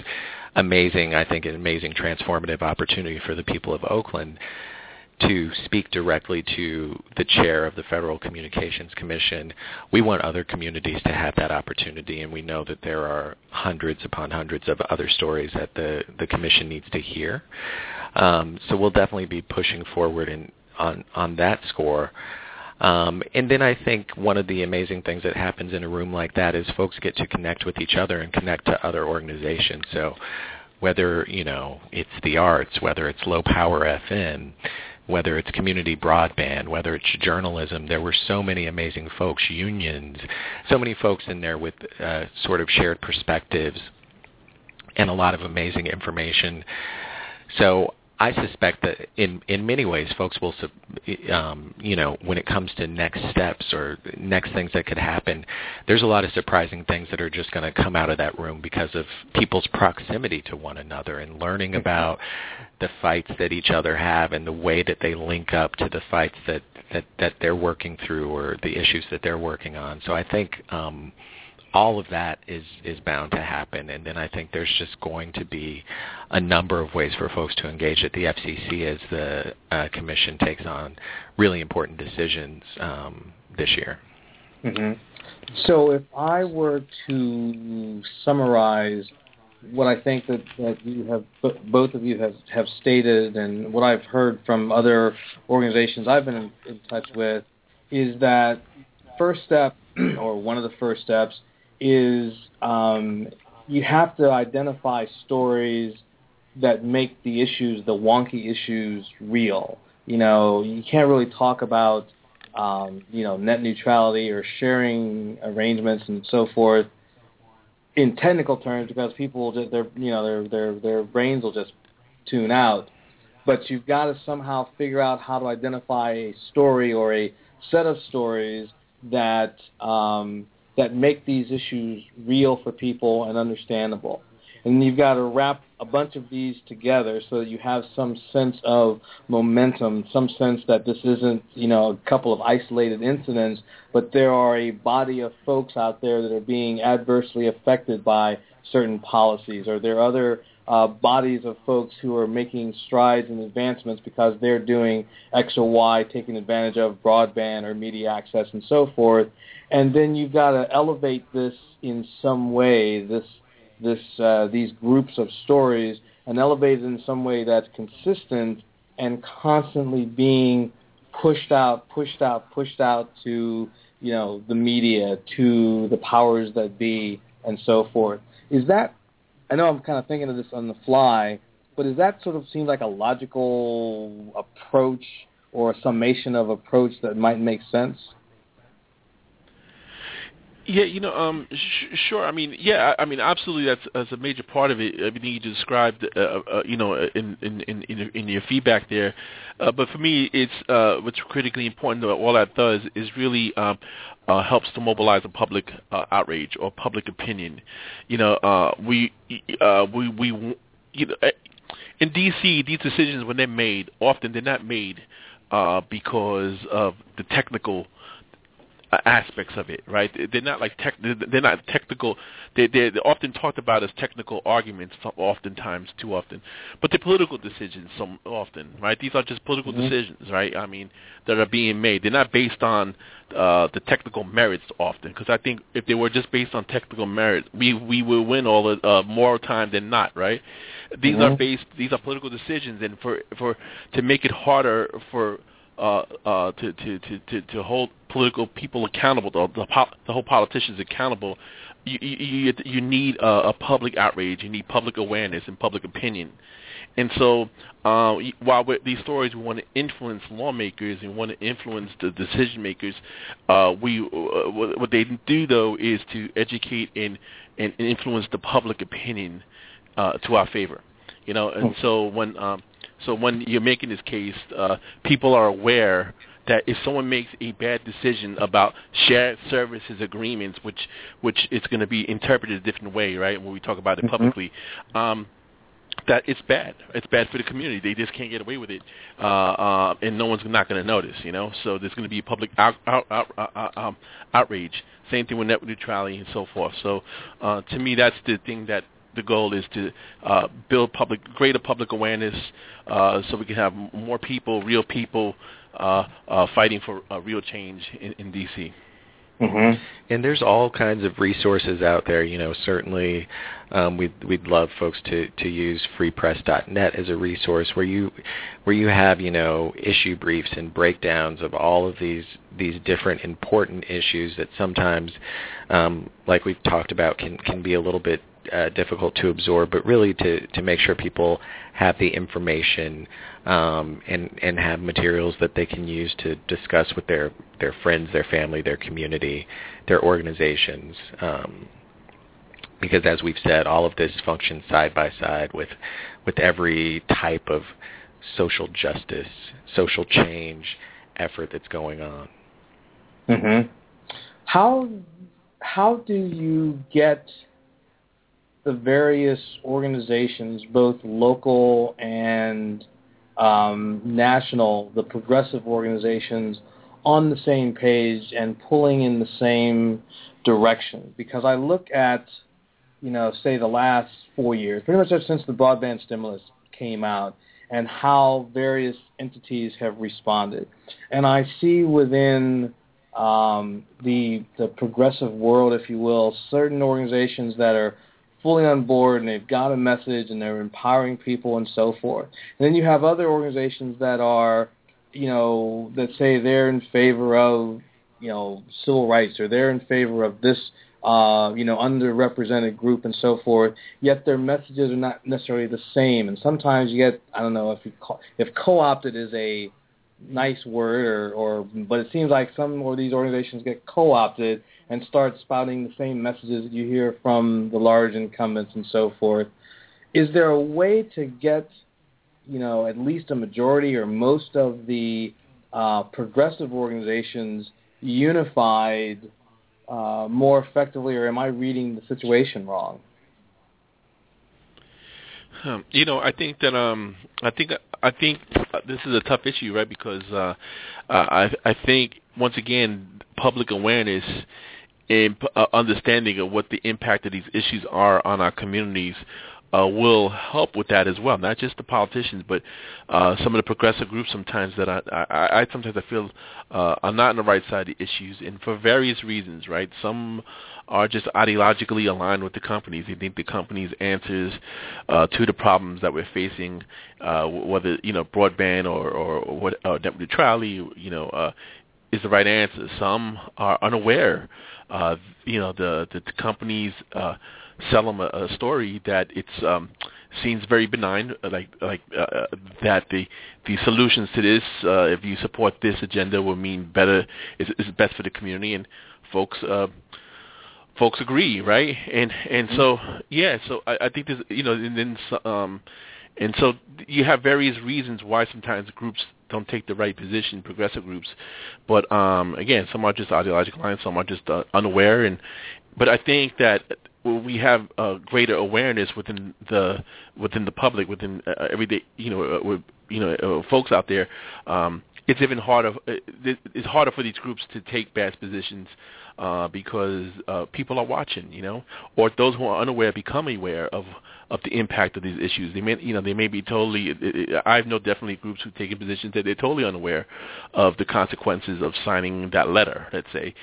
amazing. I think an amazing transformative opportunity for the people of Oakland to speak directly to the chair of the Federal Communications Commission. We want other communities to have that opportunity, and we know that there are hundreds upon hundreds of other stories that the, the commission needs to hear. Um, so we'll definitely be pushing forward in, on, on that score. Um, and then I think one of the amazing things that happens in a room like that is folks get to connect with each other and connect to other organizations. So whether you know it's the arts, whether it's low power FM, whether it's community broadband, whether it's journalism. There were so many amazing folks, unions, so many folks in there with uh, sort of shared perspectives and a lot of amazing information. So I suspect that in in many ways, folks will, um, you know, when it comes to next steps or next things that could happen, there's a lot of surprising things that are just going to come out of that room because of people's proximity to one another and learning mm-hmm. about the fights that each other have and the way that they link up to the fights that that that they're working through or the issues that they're working on. So I think. um all of that is is bound to happen and then I think there's just going to be a number of ways for folks to engage at the FCC as the uh, commission takes on really important decisions um, this year. Mm-hmm. So if I were to summarize what I think that, that you have both of you have, have stated and what I've heard from other organizations I've been in, in touch with is that first step or one of the first steps is um, you have to identify stories that make the issues, the wonky issues, real. You know, you can't really talk about um, you know net neutrality or sharing arrangements and so forth in technical terms because people will just their you know their their their brains will just tune out. But you've got to somehow figure out how to identify a story or a set of stories that um, that make these issues real for people and understandable. And you've got to wrap a bunch of these together so that you have some sense of momentum, some sense that this isn't, you know, a couple of isolated incidents, but there are a body of folks out there that are being adversely affected by certain policies, or there are other uh, bodies of folks who are making strides and advancements because they're doing X or Y, taking advantage of broadband or media access and so forth and then you've got to elevate this in some way, this this uh, these groups of stories and elevate it in some way that's consistent and constantly being pushed out, pushed out, pushed out to you know the media, to the powers that be, and so forth. Is that? I know I'm kind of thinking of this on the fly, but does that sort of seem like a logical approach or a summation of approach that might make sense? Yeah, you know, um, sh- sure. I mean, yeah, I, I mean, absolutely. That's that's a major part of it. Everything you described, uh, uh, you know, in in in in your feedback there. Uh, but for me, it's uh, what's critically important. That all that does is really um, uh, helps to mobilize a public uh, outrage or public opinion. You know, uh, we uh, we we you know, eh, in D.C. these decisions when they're made, often they're not made uh, because of the technical aspects of it, right? They're not like tech. They're not technical. They they're often talked about as technical arguments, oftentimes too often, but they're political decisions. Some often, right? These are just political mm-hmm. decisions, right? I mean, that are being made. They're not based on uh, the technical merits often, because I think if they were just based on technical merit, we we will win all the uh, more time than not, right? These mm-hmm. are based. These are political decisions, and for for to make it harder for uh, uh, to, to, to, to hold political people accountable, the, the, the whole politicians accountable, you, you, you need a, a public outrage. You need public awareness and public opinion. And so, uh, while these stories we want to influence lawmakers and want to influence the decision makers, uh, we uh, what they do though is to educate and and influence the public opinion uh, to our favor. You know, and so when um, so when you're making this case, uh, people are aware that if someone makes a bad decision about shared services agreements, which which is going to be interpreted a different way, right? When we talk about it mm-hmm. publicly, um, that it's bad. It's bad for the community. They just can't get away with it, uh, uh, and no one's not going to notice. You know, so there's going to be public out, out, out, um, outrage. Same thing with net neutrality and so forth. So, uh, to me, that's the thing that the goal is to uh, build public greater public awareness uh, so we can have more people, real people, uh, uh, fighting for uh, real change in, in D.C. Mm-hmm. And there's all kinds of resources out there. You know, certainly um, we'd we'd love folks to to use freepress.net as a resource where you where you have you know issue briefs and breakdowns of all of these these different important issues that sometimes, um, like we've talked about, can can be a little bit uh, difficult to absorb, but really to, to make sure people have the information um, and and have materials that they can use to discuss with their their friends, their family, their community, their organizations. Um, because as we've said, all of this functions side by side with with every type of social justice, social change effort that's going on. Mm-hmm. How how do you get the various organizations, both local and um, national, the progressive organizations, on the same page and pulling in the same direction. Because I look at, you know, say the last four years, pretty much since the broadband stimulus came out, and how various entities have responded. And I see within um, the the progressive world, if you will, certain organizations that are fully on board and they've got a message and they're empowering people and so forth. And then you have other organizations that are, you know, that say they're in favor of, you know, civil rights or they're in favor of this, uh, you know, underrepresented group and so forth. Yet their messages are not necessarily the same. And sometimes you get, I don't know if you call, if co-opted is a nice word or, or but it seems like some of these organizations get co-opted and start spouting the same messages that you hear from the large incumbents and so forth. Is there a way to get, you know, at least a majority or most of the uh, progressive organizations unified uh, more effectively, or am I reading the situation wrong? Um, you know, I think that um, I think I think this is a tough issue, right? Because uh, I I think once again, public awareness and uh, understanding of what the impact of these issues are on our communities uh, will help with that as well. Not just the politicians, but uh, some of the progressive groups sometimes that I, I, I sometimes I feel uh, are not on the right side of the issues, and for various reasons, right? Some are just ideologically aligned with the companies. They think the companies' answers uh, to the problems that we're facing, uh, whether you know broadband or or, or what uh, net neutrality, you know, uh, is the right answer. Some are unaware. Uh, you know, the the, companies. Uh, sell them a, a story that it's um, seems very benign, like like uh, uh, that the the solutions to this, uh, if you support this agenda, will mean better is, is best for the community, and folks. Uh, folks agree, right? And and so yeah, so I, I think there's you know and then um and so you have various reasons why sometimes groups don't take the right position, progressive groups. But um again, some are just ideological lines, some are just uh, unaware and but I think that we have a greater awareness within the within the public, within uh, everyday, you know, uh, you know, uh, folks out there. Um, it's even harder. Uh, it's harder for these groups to take bad positions uh, because uh, people are watching, you know, or those who are unaware become aware of of the impact of these issues. They may, you know, they may be totally. I've know definitely groups who take positions that they're totally unaware of the consequences of signing that letter. Let's say,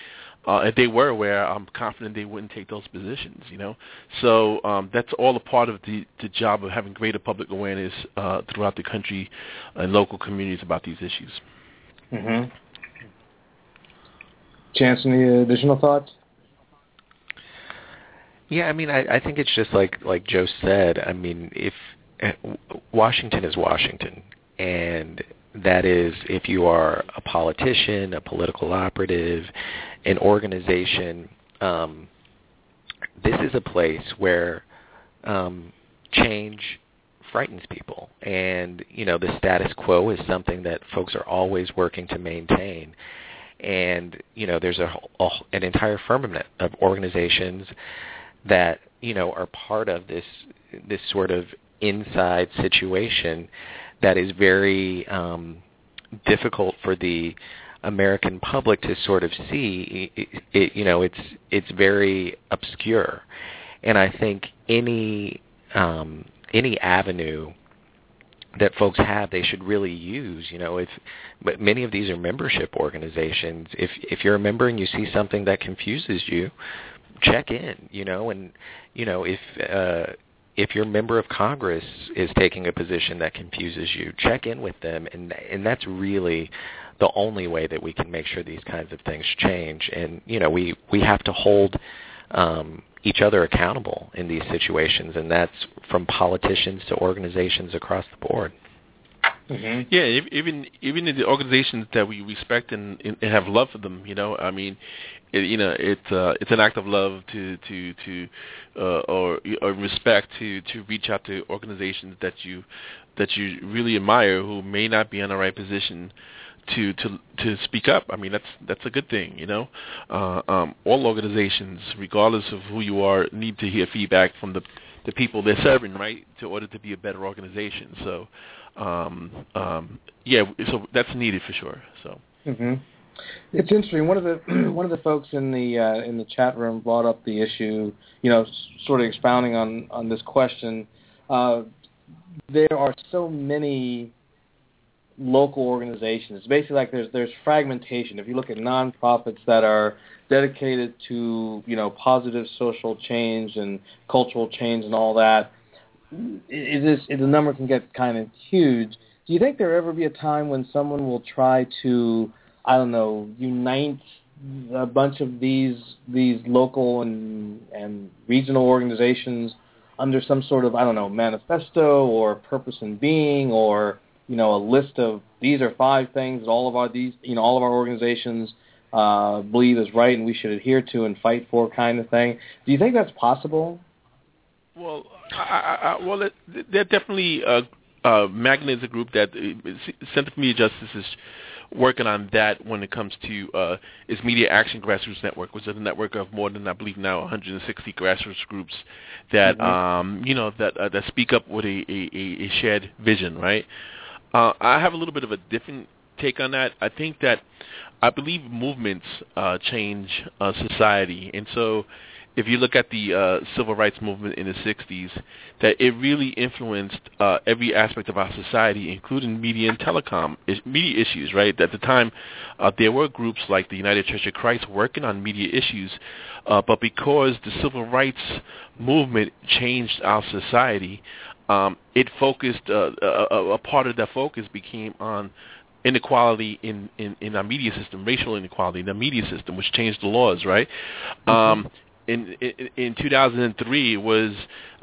uh, if they were aware, I'm confident they wouldn't take those positions. You know, so um, that's all a part of the, the job of having greater public awareness uh, throughout the country and local communities about these issues. Mm-hmm. Chance, any additional thoughts? Yeah, I mean, I, I think it's just like like Joe said. I mean, if Washington is Washington, and that is if you are a politician, a political operative, an organization, um, this is a place where um, change frightens people. And, you know, the status quo is something that folks are always working to maintain. And, you know, there's a, a an entire firmament of organizations that, you know, are part of this this sort of inside situation that is very um, difficult for the American public to sort of see. It, it, you know, it's it's very obscure, and I think any um, any avenue that folks have they should really use you know if but many of these are membership organizations if if you're a member and you see something that confuses you check in you know and you know if uh if your member of Congress is taking a position that confuses you, check in with them, and and that's really the only way that we can make sure these kinds of things change. And you know, we we have to hold um, each other accountable in these situations, and that's from politicians to organizations across the board. Mm-hmm. Yeah, even even in the organizations that we respect and, and have love for them, you know, I mean, it, you know, it's uh, it's an act of love to to to uh, or, or respect to to reach out to organizations that you that you really admire who may not be in the right position to to to speak up. I mean, that's that's a good thing, you know. Uh, um, all organizations, regardless of who you are, need to hear feedback from the the people they're serving, right, to order to be a better organization. So, um, um, yeah, so that's needed for sure. So. Mm-hmm. It's interesting. One of the one of the folks in the uh, in the chat room brought up the issue, you know, sort of expounding on on this question. Uh, there are so many local organizations. It's basically like there's there's fragmentation. If you look at nonprofits that are dedicated to you know positive social change and cultural change and all that, is it, the number can get kind of huge. Do you think there ever be a time when someone will try to I don't know unite a bunch of these these local and and regional organizations under some sort of I don't know manifesto or purpose in being or you know, a list of these are five things that all of our these you know all of our organizations uh, believe is right and we should adhere to and fight for, kind of thing. Do you think that's possible? Well, I, I, well, it, they're definitely uh, uh, MAG-Net is a group that uh, Center for Media Justice is working on that when it comes to uh, its Media Action Grassroots Network, which is a network of more than I believe now 160 grassroots groups that mm-hmm. um, you know that uh, that speak up with a, a, a shared vision, right? Uh, I have a little bit of a different take on that. I think that I believe movements uh, change uh, society, and so if you look at the uh, civil rights movement in the 60s, that it really influenced uh, every aspect of our society, including media and telecom media issues. Right at the time, uh, there were groups like the United Church of Christ working on media issues, uh, but because the civil rights movement changed our society, um, it focused. Uh, a, a part of that focus became on inequality in, in, in our media system, racial inequality in the media system, which changed the laws, right? Mm-hmm. Um, in, in in 2003 was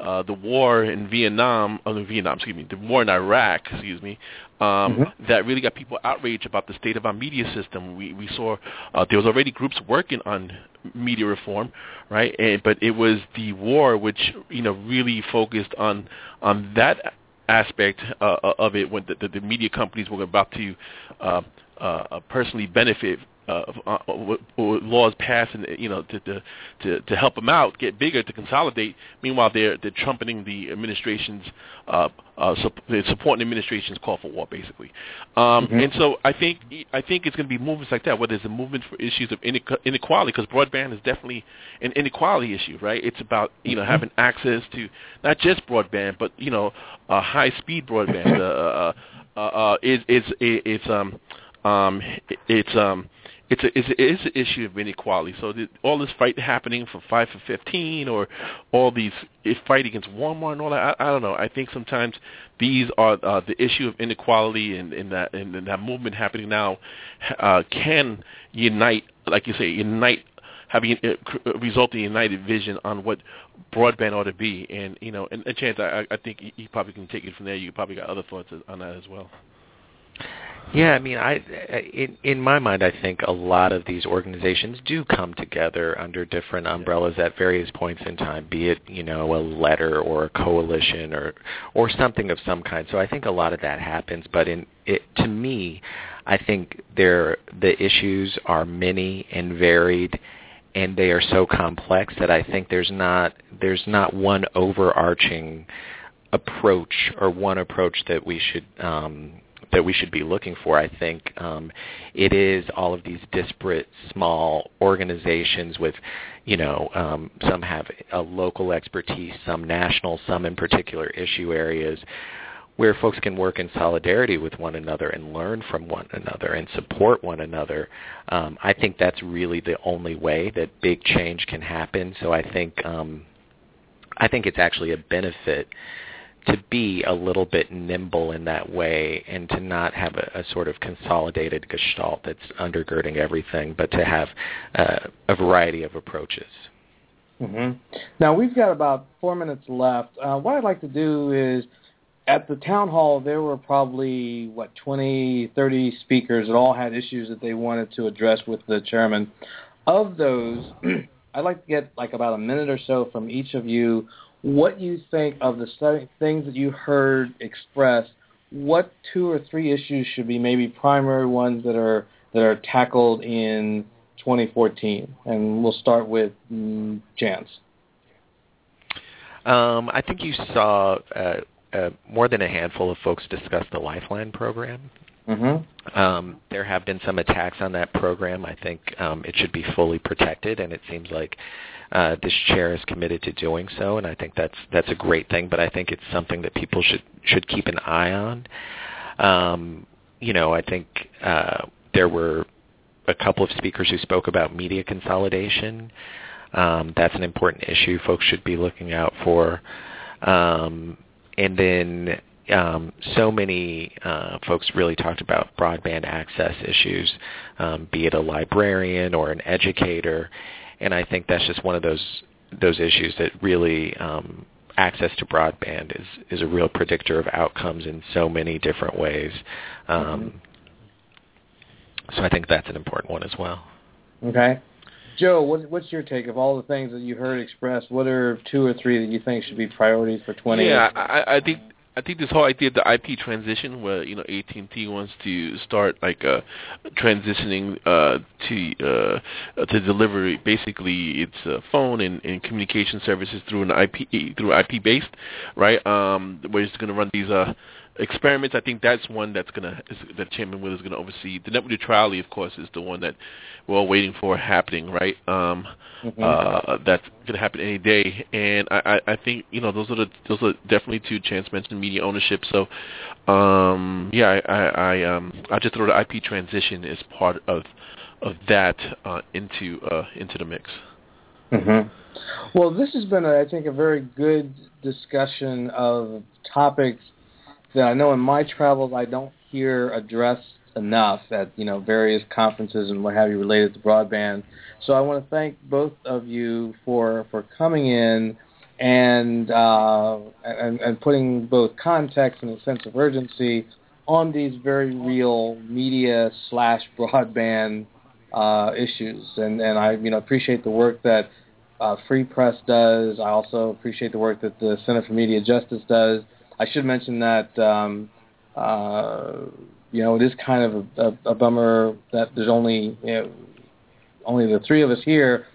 uh, the war in Vietnam, oh, Vietnam, excuse me, the war in Iraq, excuse me, um, mm-hmm. that really got people outraged about the state of our media system. We we saw uh, there was already groups working on media reform, right? And, but it was the war which you know really focused on on that aspect uh, of it when the, the, the media companies were about to uh, uh, personally benefit uh, uh, laws passed and you know to, to to to help them out get bigger to consolidate meanwhile they're they're trumpeting the administration's uh uh they're supporting the administration's call for war basically um mm-hmm. and so i think i think it's going to be movements like that where there's a movement for issues of inequality because broadband is definitely an inequality issue right it's about you know mm-hmm. having access to not just broadband but you know uh high speed broadband uh uh uh is is it's um um it's um it's a it's, a, it's an issue of inequality. So the, all this fight happening for fight for fifteen, or all these fight against Walmart and all that. I, I don't know. I think sometimes these are uh, the issue of inequality and, and that and, and that movement happening now uh, can unite, like you say, unite having a, uh, result in a united vision on what broadband ought to be. And you know, and, and chance, I, I think you probably can take it from there. You probably got other thoughts on that as well. Yeah, I mean, I in in my mind, I think a lot of these organizations do come together under different umbrellas at various points in time, be it you know a letter or a coalition or or something of some kind. So I think a lot of that happens. But in it, to me, I think there the issues are many and varied, and they are so complex that I think there's not there's not one overarching approach or one approach that we should um, that we should be looking for. I think um, it is all of these disparate small organizations with, you know, um, some have a local expertise, some national, some in particular issue areas where folks can work in solidarity with one another and learn from one another and support one another. Um, I think that's really the only way that big change can happen. So I think um, I think it's actually a benefit to be a little bit nimble in that way and to not have a, a sort of consolidated gestalt that's undergirding everything, but to have uh, a variety of approaches. Mm-hmm. Now we've got about four minutes left. Uh, what I'd like to do is, at the town hall, there were probably what 20, 30 speakers that all had issues that they wanted to address with the chairman. Of those, I'd like to get like about a minute or so from each of you what you think of the things that you heard expressed. What two or three issues should be maybe primary ones that are that are tackled in 2014? And we'll start with mm, Chance. Um, I think you saw uh, uh, more than a handful of folks discuss the Lifeline program. Mm-hmm. Um, there have been some attacks on that program. I think um, it should be fully protected, and it seems like uh, this chair is committed to doing so, and I think that's that's a great thing. But I think it's something that people should should keep an eye on. Um, you know, I think uh, there were a couple of speakers who spoke about media consolidation. Um, that's an important issue folks should be looking out for. Um, and then um, so many uh, folks really talked about broadband access issues, um, be it a librarian or an educator, and I think that's just one of those those issues that really um, access to broadband is is a real predictor of outcomes in so many different ways. Um, mm-hmm. So I think that's an important one as well. Okay. Joe, what, what's your take of all the things that you heard expressed? What are two or three that you think should be priorities for 20? Yeah, I, I think I think this whole idea of the IP transition, where you know AT&T wants to start like uh, transitioning uh, to uh, to deliver basically its uh, phone and, and communication services through an IP through IP based, right? Um, where it's going to run these uh, experiments, I think that's one that's gonna is, that Chairman Will is gonna oversee. The network neutrality, of course, is the one that we're all waiting for happening, right? Um, mm-hmm. uh, that's gonna happen any day, and I, I, I think you know those are the those are definitely two. Chance mentioned media ownership, so um, yeah, I, I, I um I just throw the IP transition as part of of that uh, into uh, into the mix. Mm-hmm. Well, this has been, I think, a very good discussion of topics that I know in my travels I don't hear addressed enough at you know various conferences and what have you related to broadband. So I want to thank both of you for for coming in and uh, and, and putting both context and a sense of urgency on these very real media slash broadband uh, issues. And and I you know appreciate the work that uh, Free Press does. I also appreciate the work that the Center for Media Justice does. I should mention that um, uh, you know it is kind of a, a, a bummer that there's only you know, only the three of us here,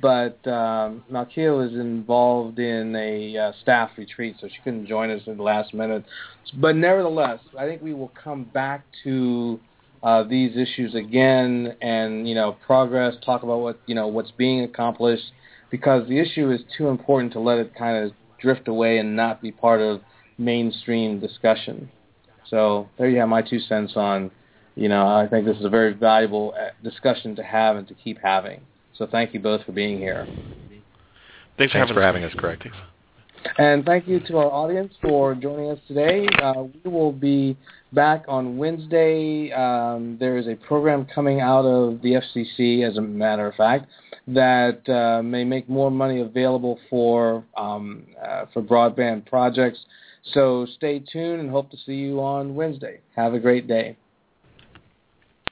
but um, is involved in a uh, staff retreat, so she couldn't join us at the last minute. But nevertheless, I think we will come back to uh, these issues again, and you know, progress. Talk about what you know what's being accomplished, because the issue is too important to let it kind of drift away and not be part of mainstream discussion. So there you have my two cents on, you know, I think this is a very valuable uh, discussion to have and to keep having. So thank you both for being here. Thanks, Thanks for having us, Craig. Thanks. And thank you to our audience for joining us today. Uh, we will be back on Wednesday. Um, there is a program coming out of the FCC, as a matter of fact, that uh, may make more money available for um, uh, for broadband projects. So stay tuned and hope to see you on Wednesday. Have a great day.